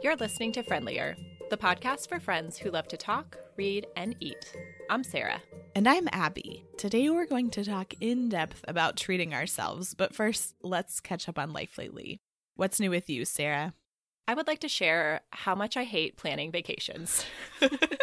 You're listening to Friendlier, the podcast for friends who love to talk, read, and eat. I'm Sarah. And I'm Abby. Today we're going to talk in depth about treating ourselves, but first, let's catch up on life lately. What's new with you, Sarah? I would like to share how much I hate planning vacations.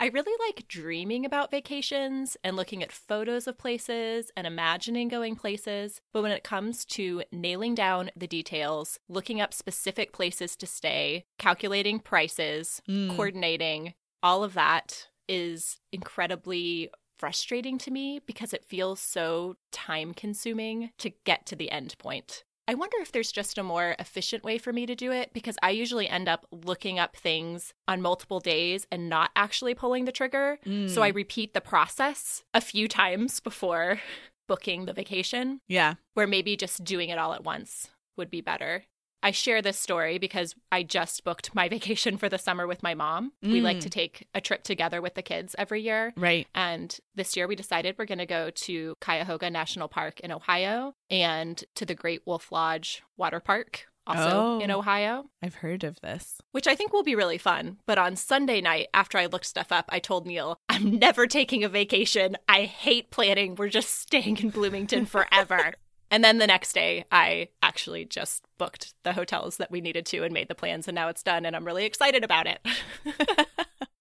I really like dreaming about vacations and looking at photos of places and imagining going places. But when it comes to nailing down the details, looking up specific places to stay, calculating prices, Mm. coordinating, all of that is incredibly frustrating to me because it feels so time consuming to get to the end point. I wonder if there's just a more efficient way for me to do it because I usually end up looking up things on multiple days and not actually pulling the trigger. Mm. So I repeat the process a few times before booking the vacation, Yeah. where maybe just doing it all at once would be better. I share this story because I just booked my vacation for the summer with my mom. We like Mm. to take a trip together with the kids every year. Right. And this year we decided we're going to go to Cuyahoga National Park in Ohio and to the Great Wolf Lodge Water Park, also Oh. in Ohio, I've heard of this. which I think will be really fun. But on Sunday night, after I looked stuff up, I told Neil, I'm never taking a vacation. I hate planning. We're just staying in Bloomington forever. And then the next day, I actually just booked the hotels that we needed to and made the plans, and now it's done, and I'm really excited about it.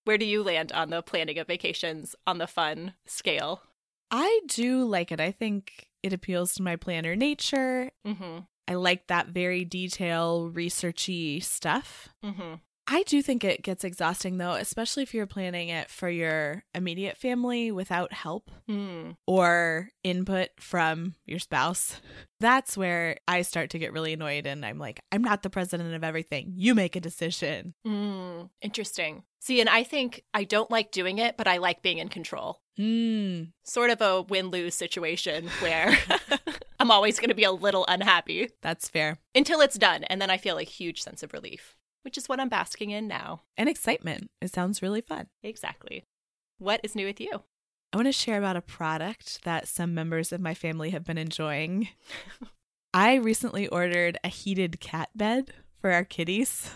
Where do you land on the planning of vacations on the fun scale? I do like it. I think it appeals to my planner nature. Mm-hmm. I like that very detail, researchy stuff. Mm-hmm. I do think it gets exhausting though, especially if you're planning it for your immediate family without help Mm. or input from your spouse. That's where I start to get really annoyed and I'm like, I'm not the president of everything. You make a decision. Mm. Interesting. See, and I think I don't like doing it, but I like being in control. Mm. Sort of a win lose situation where I'm always going to be a little unhappy That's fair. until it's done. And then I feel a huge sense of relief, which is what I'm basking in now. And excitement. It sounds really fun. Exactly. What is new with you? I want to share about a product that some members of my family have been enjoying. I recently ordered a heated cat bed for our kitties.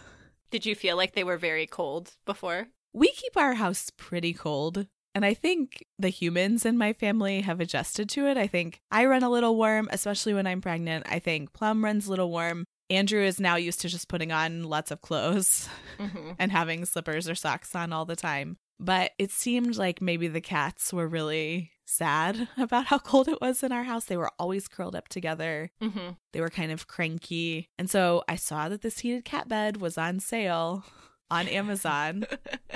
Did you feel like they were very cold before? We keep our house pretty cold. And I think the humans in my family have adjusted to it. I think I run a little warm, especially when I'm pregnant. I think Plum runs a little warm. Andrew is now used to just putting on lots of clothes Mm-hmm. and having slippers or socks on all the time. But it seemed like maybe the cats were really sad about how cold it was in our house. They were always curled up together. Mm-hmm. They were kind of cranky. And so I saw that this heated cat bed was on sale on Amazon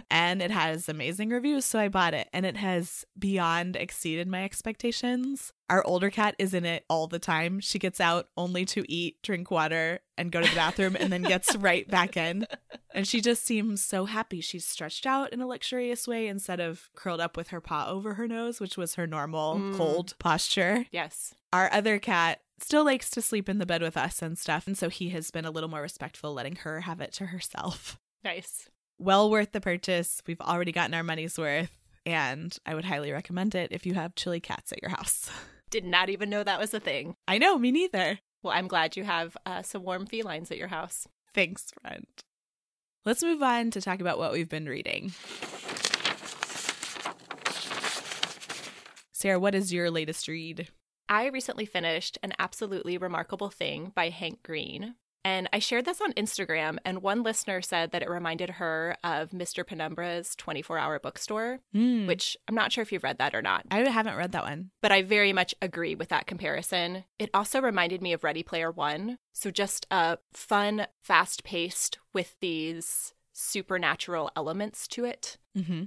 and it has amazing reviews. So I bought it and it has beyond exceeded my expectations. Our older cat is in it all the time. She gets out only to eat, drink water, and go to the bathroom and then gets right back in. And she just seems so happy. She's stretched out in a luxurious way instead of curled up with her paw over her nose, which was her normal Mm. cold posture Yes. our other cat still likes to sleep in the bed with us and stuff. And so he has been a little more respectful, letting her have it to herself. Nice. Well worth the purchase. We've already gotten our money's worth. And I would highly recommend it if you have chilly cats at your house. Did not even know that was a thing. I know, me neither. Well, I'm glad you have uh, some warm felines at your house. Thanks, friend. Let's move on to talk about what we've been reading. Sarah, what is your latest read? I recently finished An Absolutely Remarkable Thing by Hank Green. And I shared this on Instagram, and one listener said that it reminded her of Mr. Penumbra's 24 hour bookstore, Hmm. which I'm not sure if you've read that or not, I haven't read that one. but I very much agree with that comparison. It also reminded me of Ready Player One. So just a fun, fast paced with these supernatural elements to it. Mm-hmm.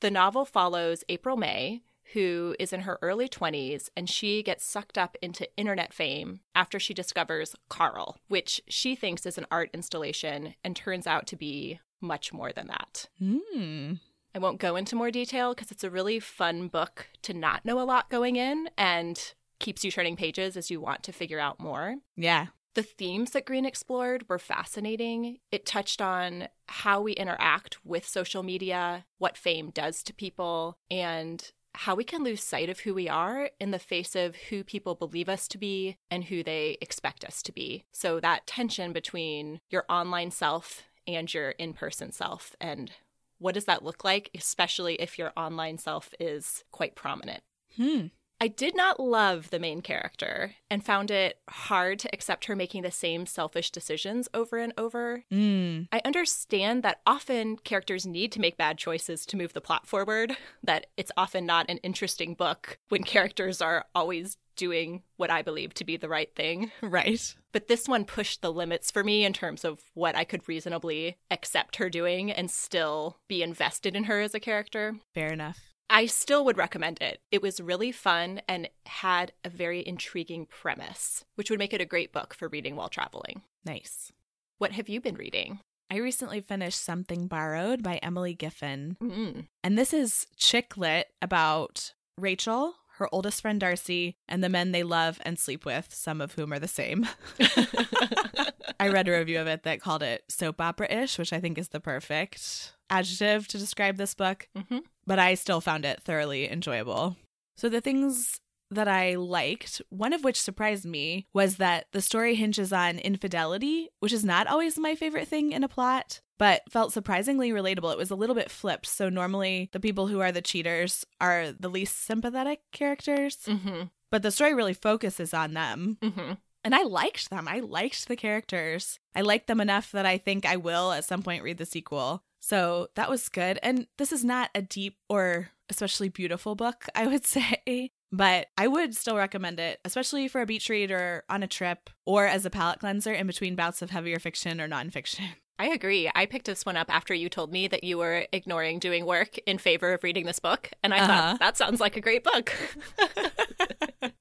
The novel follows April May, who is in her early 20s, and she gets sucked up into internet fame after she discovers Carl, which she thinks is an art installation and turns out to be much more than that. Hmm. I won't go into more detail because it's a really fun book to not know a lot going in and keeps you turning pages as you want to figure out more. Yeah. The themes that Green explored were fascinating. It touched on how we interact with social media, what fame does to people, and how we can lose sight of who we are in the face of who people believe us to be and who they expect us to be. So, that tension between your online self and your in person self. And what does that look like, especially if your online self is quite prominent? Hmm. I did not love the main character and found it hard to accept her making the same selfish decisions over and over. Mm. I understand that often characters need to make bad choices to move the plot forward, that it's often not an interesting book when characters are always doing what I believe to be the right thing. Right. But this one pushed the limits for me in terms of what I could reasonably accept her doing and still be invested in her as a character. Fair enough. I still would recommend it. It was really fun and had a very intriguing premise, which would make it a great book for reading while traveling. Nice. What have you been reading? I recently finished Something Borrowed by Emily Giffin. Mm. And this is chick lit about Rachel, her oldest friend Darcy, and the men they love and sleep with, some of whom are the same. I read a review of it that called it soap opera ish, which I think is the perfect adjective to describe this book, hmm but I still found it thoroughly enjoyable. So, the things that I liked, one of which surprised me, was that the story hinges on infidelity, which is not always my favorite thing in a plot, but felt surprisingly relatable. It was a little bit flipped. So, normally the people who are the cheaters are the least sympathetic characters, hmm but the story really focuses on them. hmm And I liked them. I liked the characters. I liked them enough that I think I will at some point read the sequel. So that was good. And this is not a deep or especially beautiful book, I would say, but I would still recommend it, especially for a beach read or on a trip or as a palate cleanser in between bouts of heavier fiction or nonfiction. I agree. I picked this one up after you told me that you were ignoring doing work in favor of reading this book. And I Uh-huh. thought, that sounds like a great book.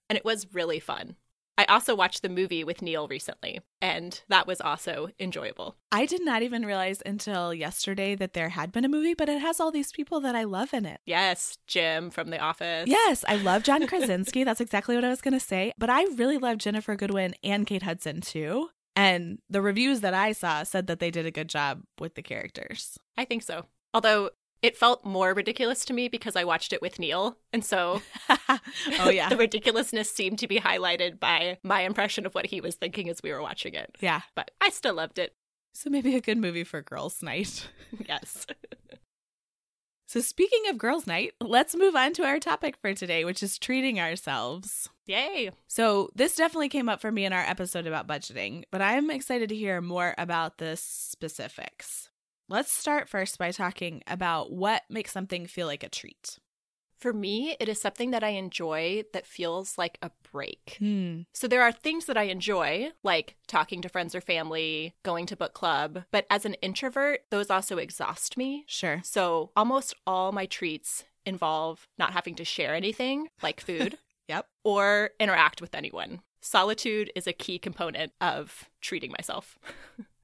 and it was really fun. I also watched the movie with Neil recently, and that was also enjoyable. I did not even realize until yesterday that there had been a movie, but it has all these people that I love in it. Yes, Jim from The Office. Yes, I love John Krasinski. That's exactly what I was going to say. But I really love Ginnifer Goodwin and Kate Hudson too. And the reviews that I saw said that they did a good job with the characters. I think so. Although it felt more ridiculous to me because I watched it with Neil. And so oh, yeah. the ridiculousness seemed to be highlighted by my impression of what he was thinking as we were watching it. yeah. But I still loved it. So maybe a good movie for girls' night. Yes. So, speaking of girls' night, let's move on to our topic for today, which is treating ourselves. Yay. So, this definitely came up for me in our episode about budgeting, but I'm excited to hear more about the specifics. Let's start first by talking about what makes something feel like a treat. For me, it is something that I enjoy that feels like a break. Hmm. So there are things that I enjoy, like talking to friends or family, going to book club, but as an introvert, those also exhaust me. Sure. So almost all my treats involve not having to share anything, like food, Yep. or interact with anyone. Solitude is a key component of treating myself.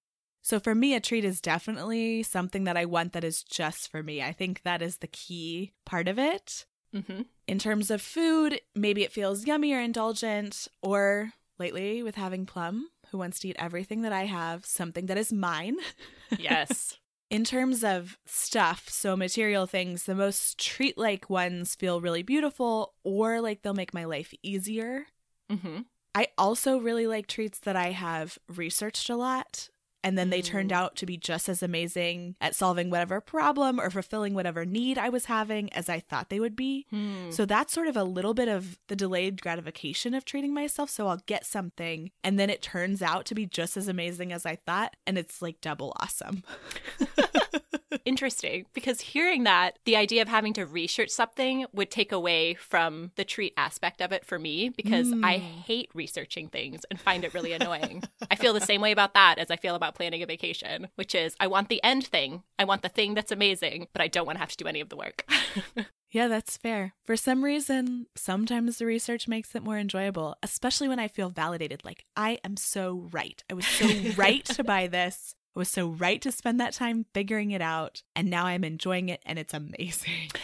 So, for me, a treat is definitely something that I want that is just for me. I think that is the key part of it. hmm In terms of food, maybe it feels yummy or indulgent, or lately with having Plum, who wants to eat everything that I have, something that is mine. Yes. In terms of stuff, so material things, the most treat like ones feel really beautiful or like they'll make my life easier. hmm I also really like treats that I have researched a lot and then they turned Mm. out to be just as amazing at solving whatever problem or fulfilling whatever need I was having as I thought they would be. Hmm. So that's sort of a little bit of the delayed gratification of treating myself. So I'll get something and then it turns out to be just as amazing as I thought. And it's like double awesome. Interesting, because hearing that, the idea of having to research something would take away from the treat aspect of it for me because I Mm. hate researching things and find it really annoying. I feel the same way about that as I feel about planning a vacation, which is I want the end thing, I want the thing that's amazing, but I don't want to have to do any of the work. Yeah, that's fair. For some reason, sometimes the research makes it more enjoyable, especially when I feel validated. Like, I am so right. I was so right to buy this. I was so right to spend that time figuring it out. And now I'm enjoying it and it's amazing.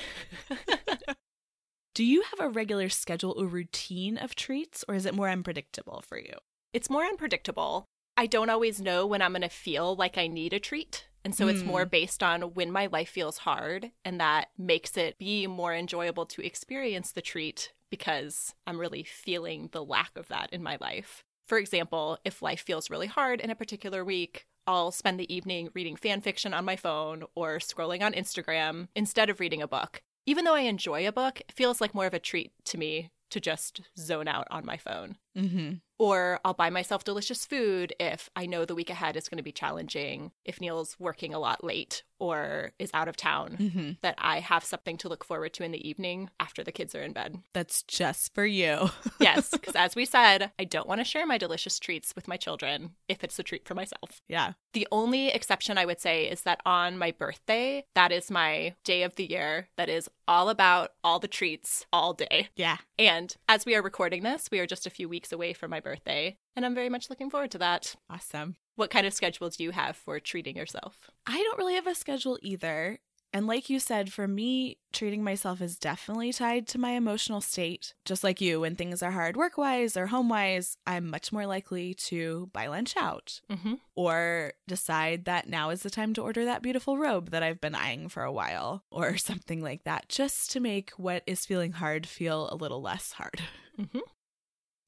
Do you have a regular schedule or routine of treats, or is it more unpredictable for you? it's more unpredictable. I don't always know when I'm going to feel like I need a treat. And so it's Hmm. more based on when my life feels hard, and that makes it be more enjoyable to experience the treat because I'm really feeling the lack of that in my life. For example, if life feels really hard in a particular week, I'll spend the evening reading fan fiction on my phone or scrolling on Instagram instead of reading a book. Even though I enjoy a book, it feels like more of a treat to me to just zone out on my phone. Mm-hmm. Or I'll buy myself delicious food if I know the week ahead is going to be challenging, if Neil's working a lot late or is out of town, Mm-hmm. that I have something to look forward to in the evening after the kids are in bed. That's just for you. Yes, because as we said, I don't want to share my delicious treats with my children if it's a treat for myself. yeah. The only exception I would say is that on my birthday, that is my day of the year that is all about all the treats all day. Yeah. And as we are recording this, we are just a few weeks away from my birthday, and I'm very much looking forward to that. Awesome. What kind of schedule do you have for treating yourself? I don't really have a schedule either. And like you said, for me, treating myself is definitely tied to my emotional state. Just like you, when things are hard work wise or home wise, I'm much more likely to buy lunch out Mm-hmm. or decide that now is the time to order that beautiful robe that I've been eyeing for a while or something like that, just to make what is feeling hard feel a little less hard. Mm-hmm.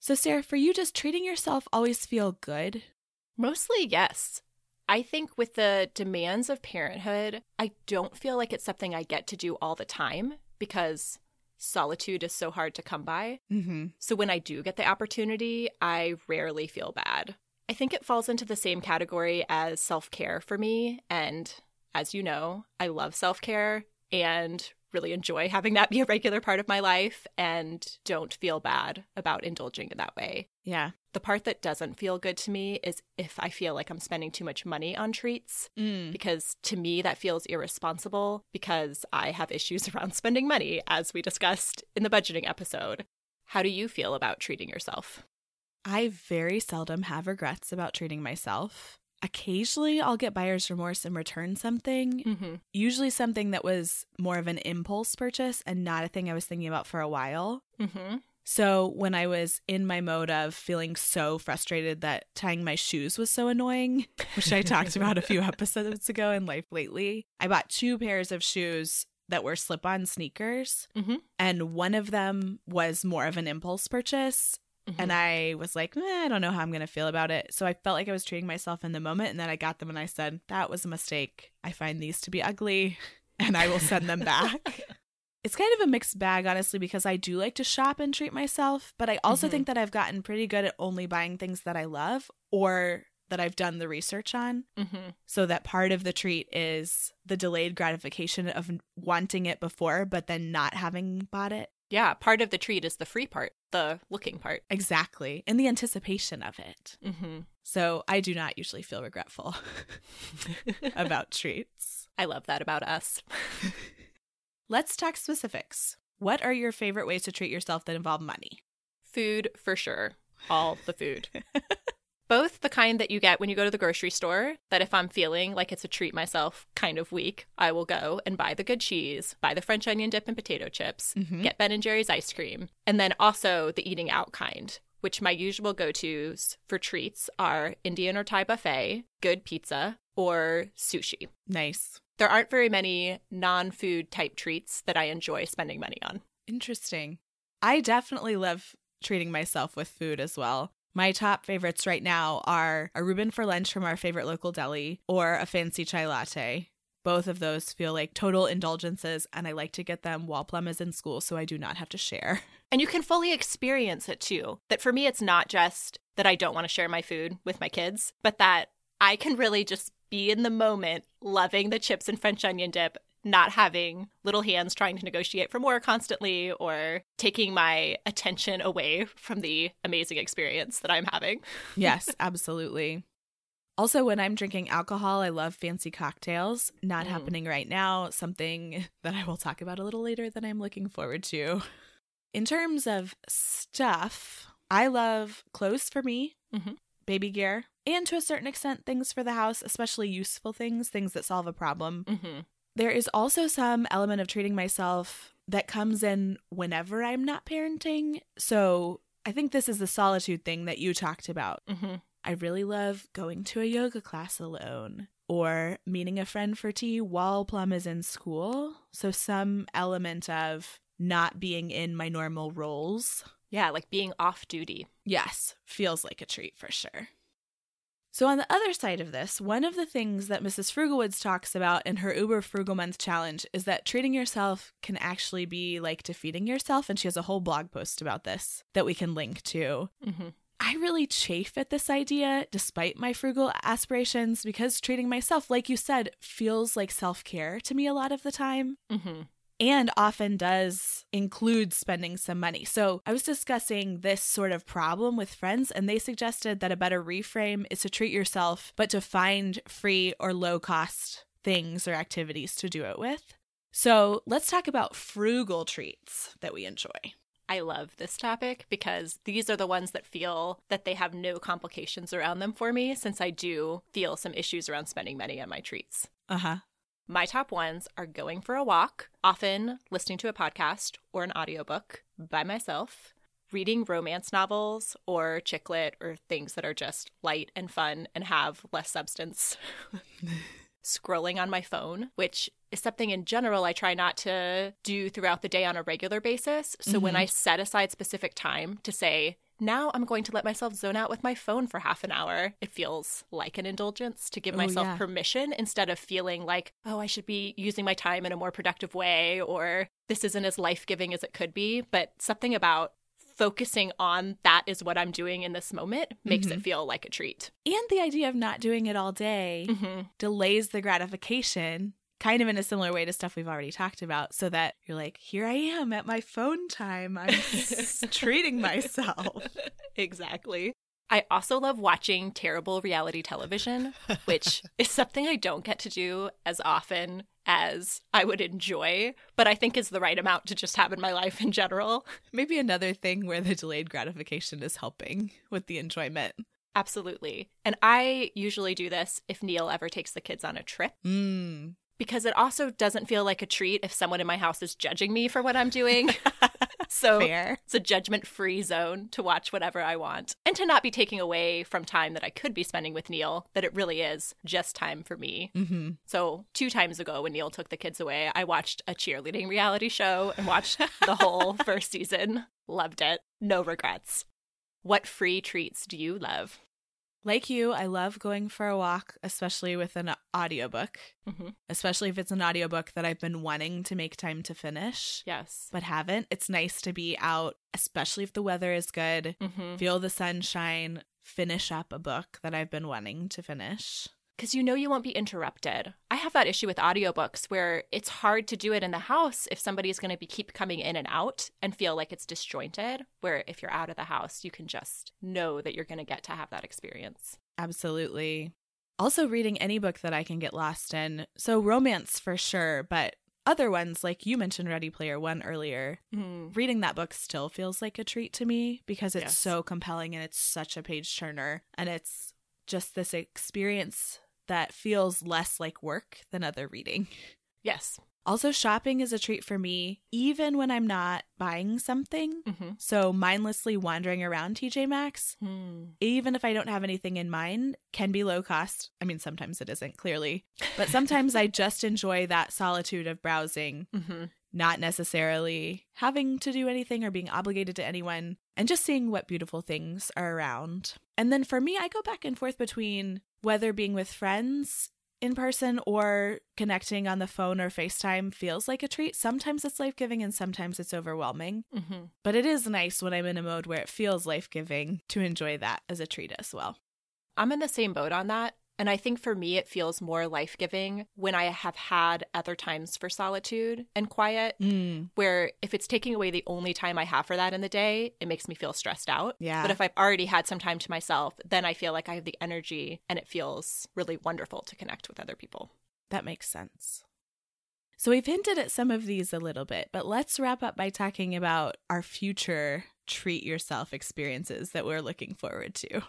So, Sarah, for you, does treating yourself always feel good? Mostly, yes. I think with the demands of parenthood, I don't feel like it's something I get to do all the time because solitude is so hard to come by. Mm-hmm. So when I do get the opportunity, I rarely feel bad. I think it falls into the same category as self care for me. And as you know, I love self care and really enjoy having that be a regular part of my life and don't feel bad about indulging in that way. Yeah. The part that doesn't feel good to me is if I feel like I'm spending too much money on treats, Mm. because to me that feels irresponsible because I have issues around spending money, as we discussed in the budgeting episode. How do you feel about treating yourself? I very seldom have regrets about treating myself. Occasionally, I'll get buyer's remorse and return something, Mm-hmm. usually something that was more of an impulse purchase and not a thing I was thinking about for a while. Mm-hmm. So, when I was in my mode of feeling so frustrated that tying my shoes was so annoying, which I talked about a few episodes ago in Life Lately, I bought two pairs of shoes that were slip on sneakers. Mhm. And one of them was more of an impulse purchase. And I was like, eh, I don't know how I'm going to feel about it. So I felt like I was treating myself in the moment. And then I got them and I said, that was a mistake. I find these to be ugly and I will send them back. It's kind of a mixed bag, honestly, because I do like to shop and treat myself, but I also Mhm. think that I've gotten pretty good at only buying things that I love or that I've done the research on. Mm-hmm. So that part of the treat is the delayed gratification of wanting it before, but then not having bought it. Yeah, part of the treat is the free part, the looking part. Exactly. And the anticipation of it. Mm-hmm. So I do not usually feel regretful about treats. I love that about us. Let's talk specifics. What are your favorite ways to treat yourself that involve money? Food for sure. All the food. Both the kind that you get when you go to the grocery store, that if I'm feeling like it's a treat myself kind of week, I will go and buy the good cheese, buy the French onion dip and potato chips, Mhm. get Ben and Jerry's ice cream, and then also the eating out kind, which my usual go tos for treats are Indian or Thai buffet, good pizza, or sushi. Nice. There aren't very many non food type treats that I enjoy spending money on. Interesting. I definitely love treating myself with food as well. My top favorites right now are a Reuben for lunch from our favorite local deli or a fancy chai latte. Both of those feel like total indulgences, and I like to get them while Plum is in school so I do not have to share. And you can fully experience it too. That for me, it's not just that I don't want to share my food with my kids, but that I can really just be in the moment, loving the chips and French onion dip, not having little hands trying to negotiate for more constantly or taking my attention away from the amazing experience that I'm having. Yes, absolutely. Also, when I'm drinking alcohol, I love fancy cocktails. Not Mm. happening right now, something that I will talk about a little later that I'm looking forward to. In terms of stuff, I love clothes for me, Mhm. baby gear, and to a certain extent, things for the house, especially useful things, things that solve a problem. Mm-hmm. There is also some element of treating myself that comes in whenever I'm not parenting. So I think this is the solitude thing that you talked about. Mm-hmm. I really love going to a yoga class alone or meeting a friend for tea while Plum is in school. So, some element of not being in my normal roles. Yeah, like being off duty. Yes, feels like a treat for sure. So, on the other side of this, one of the things that Mrs. Frugalwoods talks about in her Uber Frugal Month challenge is that treating yourself can actually be like defeating yourself. And she has a whole blog post about this that we can link to. Mm-hmm. I really chafe at this idea despite my frugal aspirations because treating myself, like you said, feels like self care to me a lot of the time. Mm-hmm. And often does include spending some money. So, I was discussing this sort of problem with friends, and they suggested that a better reframe is to treat yourself, but to find free or low cost things or activities to do it with. So, let's talk about frugal treats that we enjoy. I love this topic because these are the ones that feel that they have no complications around them for me since I do feel some issues around spending money on my treats. Uh huh. My top ones are going for a walk, often listening to a podcast or an audiobook by myself, reading romance novels or chick lit or things that are just light and fun and have less substance. Scrolling on my phone, which is something in general I try not to do throughout the day on a regular basis. So when Mhm. I set aside specific time to say, now I'm going to let myself zone out with my phone for half an hour. It feels like an indulgence to give Oh, myself yeah. permission instead of feeling like, oh, I should be using my time in a more productive way or this isn't as life giving as it could be. But something about focusing on that is what I'm doing in this moment makes it Mhm. feel like a treat. And the idea of not doing it all day hmm delays the gratification, kind of in a similar way to stuff we've already talked about, so that you're like, here I am at my phone time. I'm s- treating myself. exactly. I also love watching terrible reality television, which is something I don't get to do as often as I would enjoy, but I think is the right amount to just have in my life in general. Maybe another thing where the delayed gratification is helping with the enjoyment. Absolutely. And I usually do this if Neil ever takes the kids on a trip Mm. Because it also doesn't feel like a treat if someone in my house is judging me for what I'm doing. so Fair. It's a judgment free zone to watch whatever I want and to not be taking away from time that I could be spending with Neil, that it really is just time for me. Mm-hmm. So, two times ago when Neil took the kids away, I watched a cheerleading reality show and watched the whole first season. Loved it. No regrets. What free treats do you love? Like you, I love going for a walk, especially with an audiobook, hmm especially if it's an audiobook that I've been wanting to make time to finish, Yes. but haven't. It's nice to be out, especially if the weather is good, hmm feel the sunshine, finish up a book that I've been wanting to finish. Because you know you won't be interrupted. I have that issue with audiobooks where it's hard to do it in the house if somebody's going to be keep coming in and out and feel like it's disjointed. Where if you're out of the house, you can just know that you're going to get to have that experience. Absolutely. Also, reading any book that I can get lost in. So, romance for sure, but other ones, like you mentioned Ready Player One earlier, Mm. reading that book still feels like a treat to me because it's Yes. so compelling and it's such a page turner. And it's just this experience that feels less like work than other reading. Yes. Also, shopping is a treat for me, even when I'm not buying something. hmm So, mindlessly wandering around TJ Maxx, Hmm. even if I don't have anything in mind, can be low cost. I mean, sometimes it isn't, clearly. But sometimes I just enjoy that solitude of browsing, hmm not necessarily having to do anything or being obligated to anyone, and just seeing what beautiful things are around. And then for me, I go back and forth between whether being with friends in person or connecting on the phone or FaceTime feels like a treat. Sometimes it's life giving and sometimes it's overwhelming. hmm But it is nice when I'm in a mode where it feels life giving to enjoy that as a treat as well. I'm in the same boat on that. And I think for me, it feels more life giving when I have had other times for solitude and quiet, Mm, where if it's taking away the only time I have for that in the day, it makes me feel stressed out. yeah. But if I've already had some time to myself, then I feel like I have the energy and it feels really wonderful to connect with other people. that makes sense. So we've hinted at some of these a little bit, but let's wrap up by talking about our future treat yourself experiences that we're looking forward to.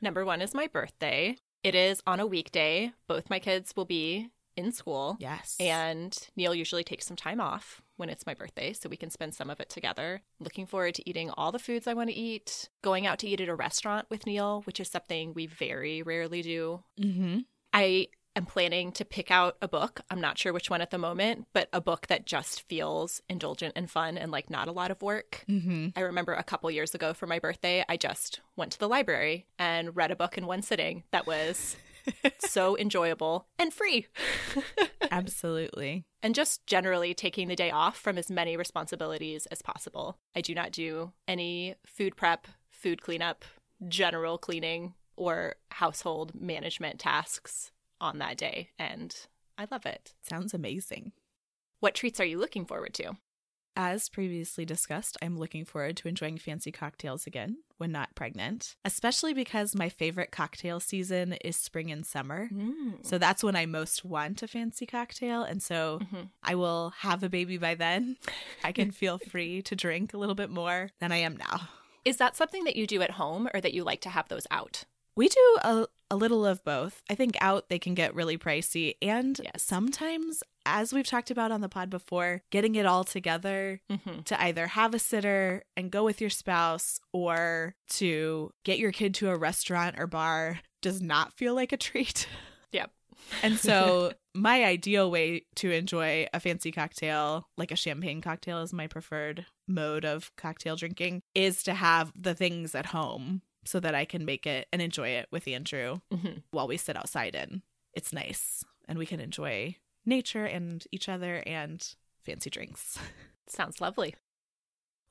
Number one is my birthday. It is on a weekday. Both my kids will be in school. Yes. And Neil usually takes some time off when it's my birthday so we can spend some of it together. Looking forward to eating all the foods I want to eat, going out to eat at a restaurant with Neil, which is something we very rarely do. hmm I am planning to pick out a book. I'm not sure which one at the moment, but a book that just feels indulgent and fun and like not a lot of work. Mm-hmm. I remember a couple years ago for my birthday, I just went to the library and read a book in one sitting that was so enjoyable and free. Absolutely. and just generally taking the day off from as many responsibilities as possible. I do not do any food prep, food cleanup, general cleaning, or household management tasks on that day. And I love it. Sounds amazing. What treats are you looking forward to? As previously discussed, I'm looking forward to enjoying fancy cocktails again when not pregnant, especially because my favorite cocktail season is spring and summer. Mm. So that's when I most want a fancy cocktail. And so Mhm. I will have a baby by then. I can feel free to drink a little bit more than I am now. Is that something that you do at home or that you like to have those out? We do a, a little of both. I think out they can get really pricey. And Yes. sometimes, as we've talked about on the pod before, getting it all together Mm-hmm. to either have a sitter and go with your spouse or to get your kid to a restaurant or bar does not feel like a treat. Yep. And so, my ideal way to enjoy a fancy cocktail, like a champagne cocktail is my preferred mode of cocktail drinking, is to have the things at home so that I can make it and enjoy it with Andrew Mm-hmm. while we sit outside and it's nice and we can enjoy nature and each other and fancy drinks. Sounds lovely.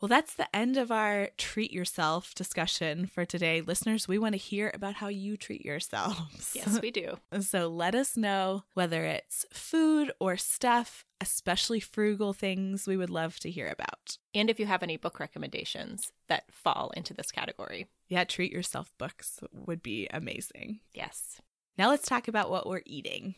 Well, that's the end of our treat yourself discussion for today. Listeners, we want to hear about how you treat yourselves. Yes, we do. so let us know whether it's food or stuff, especially frugal things we would love to hear about. And if you have any book recommendations that fall into this category. Yeah, treat yourself books would be amazing. Yes. Now let's talk about what we're eating.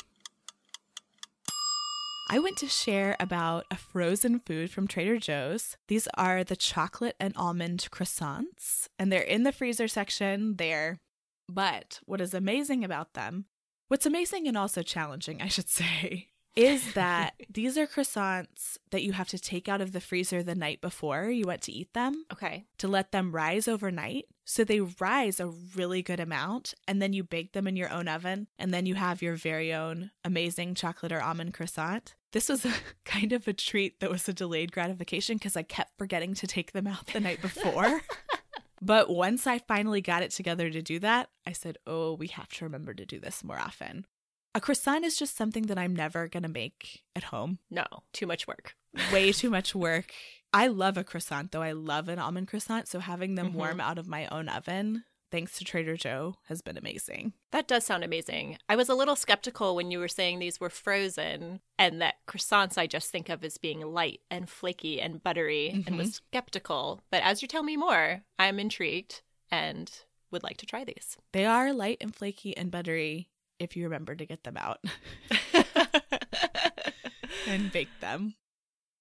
I went to share about a frozen food from Trader Joe's. These are the chocolate and almond croissants, and they're in the freezer section there. But what is amazing about them, what's amazing and also challenging, I should say, is that these are croissants that you have to take out of the freezer the night before you went to eat them Okay. to let them rise overnight. So they rise a really good amount, and then you bake them in your own oven, and then you have your very own amazing chocolate or almond croissant. This was a kind of a treat that was a delayed gratification because I kept forgetting to take them out the night before. but once I finally got it together to do that, I said, Oh, we have to remember to do this more often. A croissant is just something that I'm never going to make at home No, too much work. way too much work. I love a croissant though. I love an almond croissant. So having them Mhm. warm out of my own oven, thanks to Trader Joe, has been amazing. That does sound amazing. I was a little skeptical when you were saying these were frozen and that croissants I just think of as being light and flaky and buttery and was mm-hmm. skeptical. But as you tell me more, I'm intrigued and would like to try these. They are light and flaky and buttery if you remember to get them out and bake them.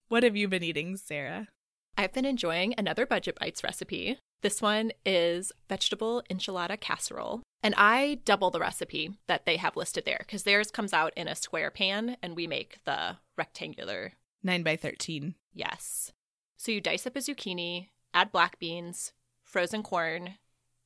What have you been eating, Sarah? I've been enjoying another Budget Bytes recipe. This one is vegetable enchilada casserole. And I double the recipe that they have listed there because theirs comes out in a square pan and we make the rectangular 9 by 13. Yes. So you dice up a zucchini, add black beans, frozen corn,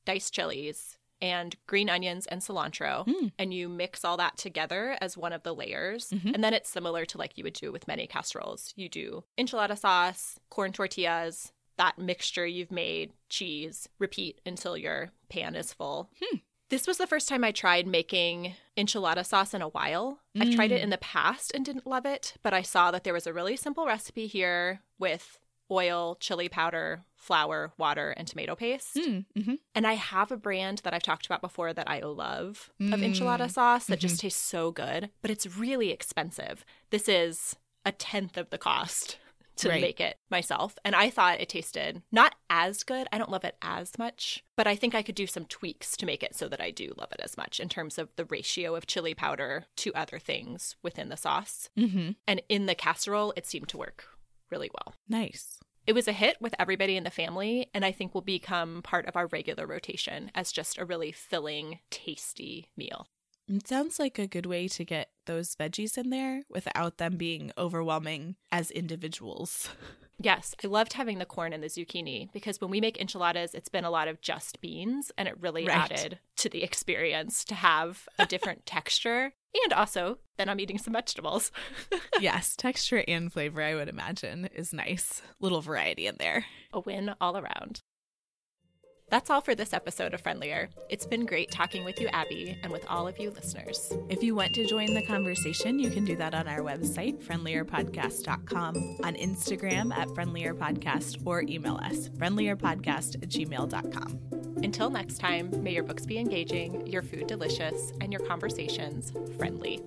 diced chilies, and green onions and cilantro, Mm. and you mix all that together as one of the layers. Mhm. And then it's similar to like you would do with many casseroles. You do enchilada sauce, corn tortillas, that mixture you've made, cheese, repeat until your pan is full. Hmm. This was the first time I tried making enchilada sauce in a while. I've tried it Mm. in the past and didn't love it, but I saw that there was a really simple recipe here with oil, chili powder, flour, water, and tomato paste. Mm, mhm. And I have a brand that I've talked about before that I love of Mm. enchilada sauce that just tastes so good, but it's really expensive. This is a tenth of the cost to Right. make it myself. And I thought it tasted not as good. I don't love it as much, but I think I could do some tweaks to make it so that I do love it as much in terms of the ratio of chili powder to other things within the sauce. Mhm. And in the casserole, it seemed to work really well. Nice. It was a hit with everybody in the family, and I think will become part of our regular rotation as just a really filling, tasty meal. It sounds like a good way to get those veggies in there without them being overwhelming as individuals. Yes, I loved having the corn and the zucchini because when we make enchiladas, it's been a lot of just beans, and it really Right. added to the experience to have a different texture. And also, then I'm eating some vegetables. yes, texture and flavor, I would imagine, is nice. Little variety in there. a win all around. That's all for this episode of Friendlier. It's been great talking with you, Abby, and with all of you listeners. If you want to join the conversation, you can do that on our website, friendlierpodcast.com, on Instagram at friendlierpodcast, or email us, friendlierpodcast at gmail.com. Until next time, may your books be engaging, your food delicious, and your conversations friendly.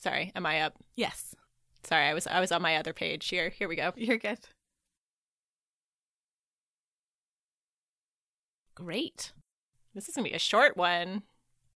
Sorry, am I up? Yes, Sorry, I was I was on my other page. Here, here we go. you're good. Great. This is gonna be a short one.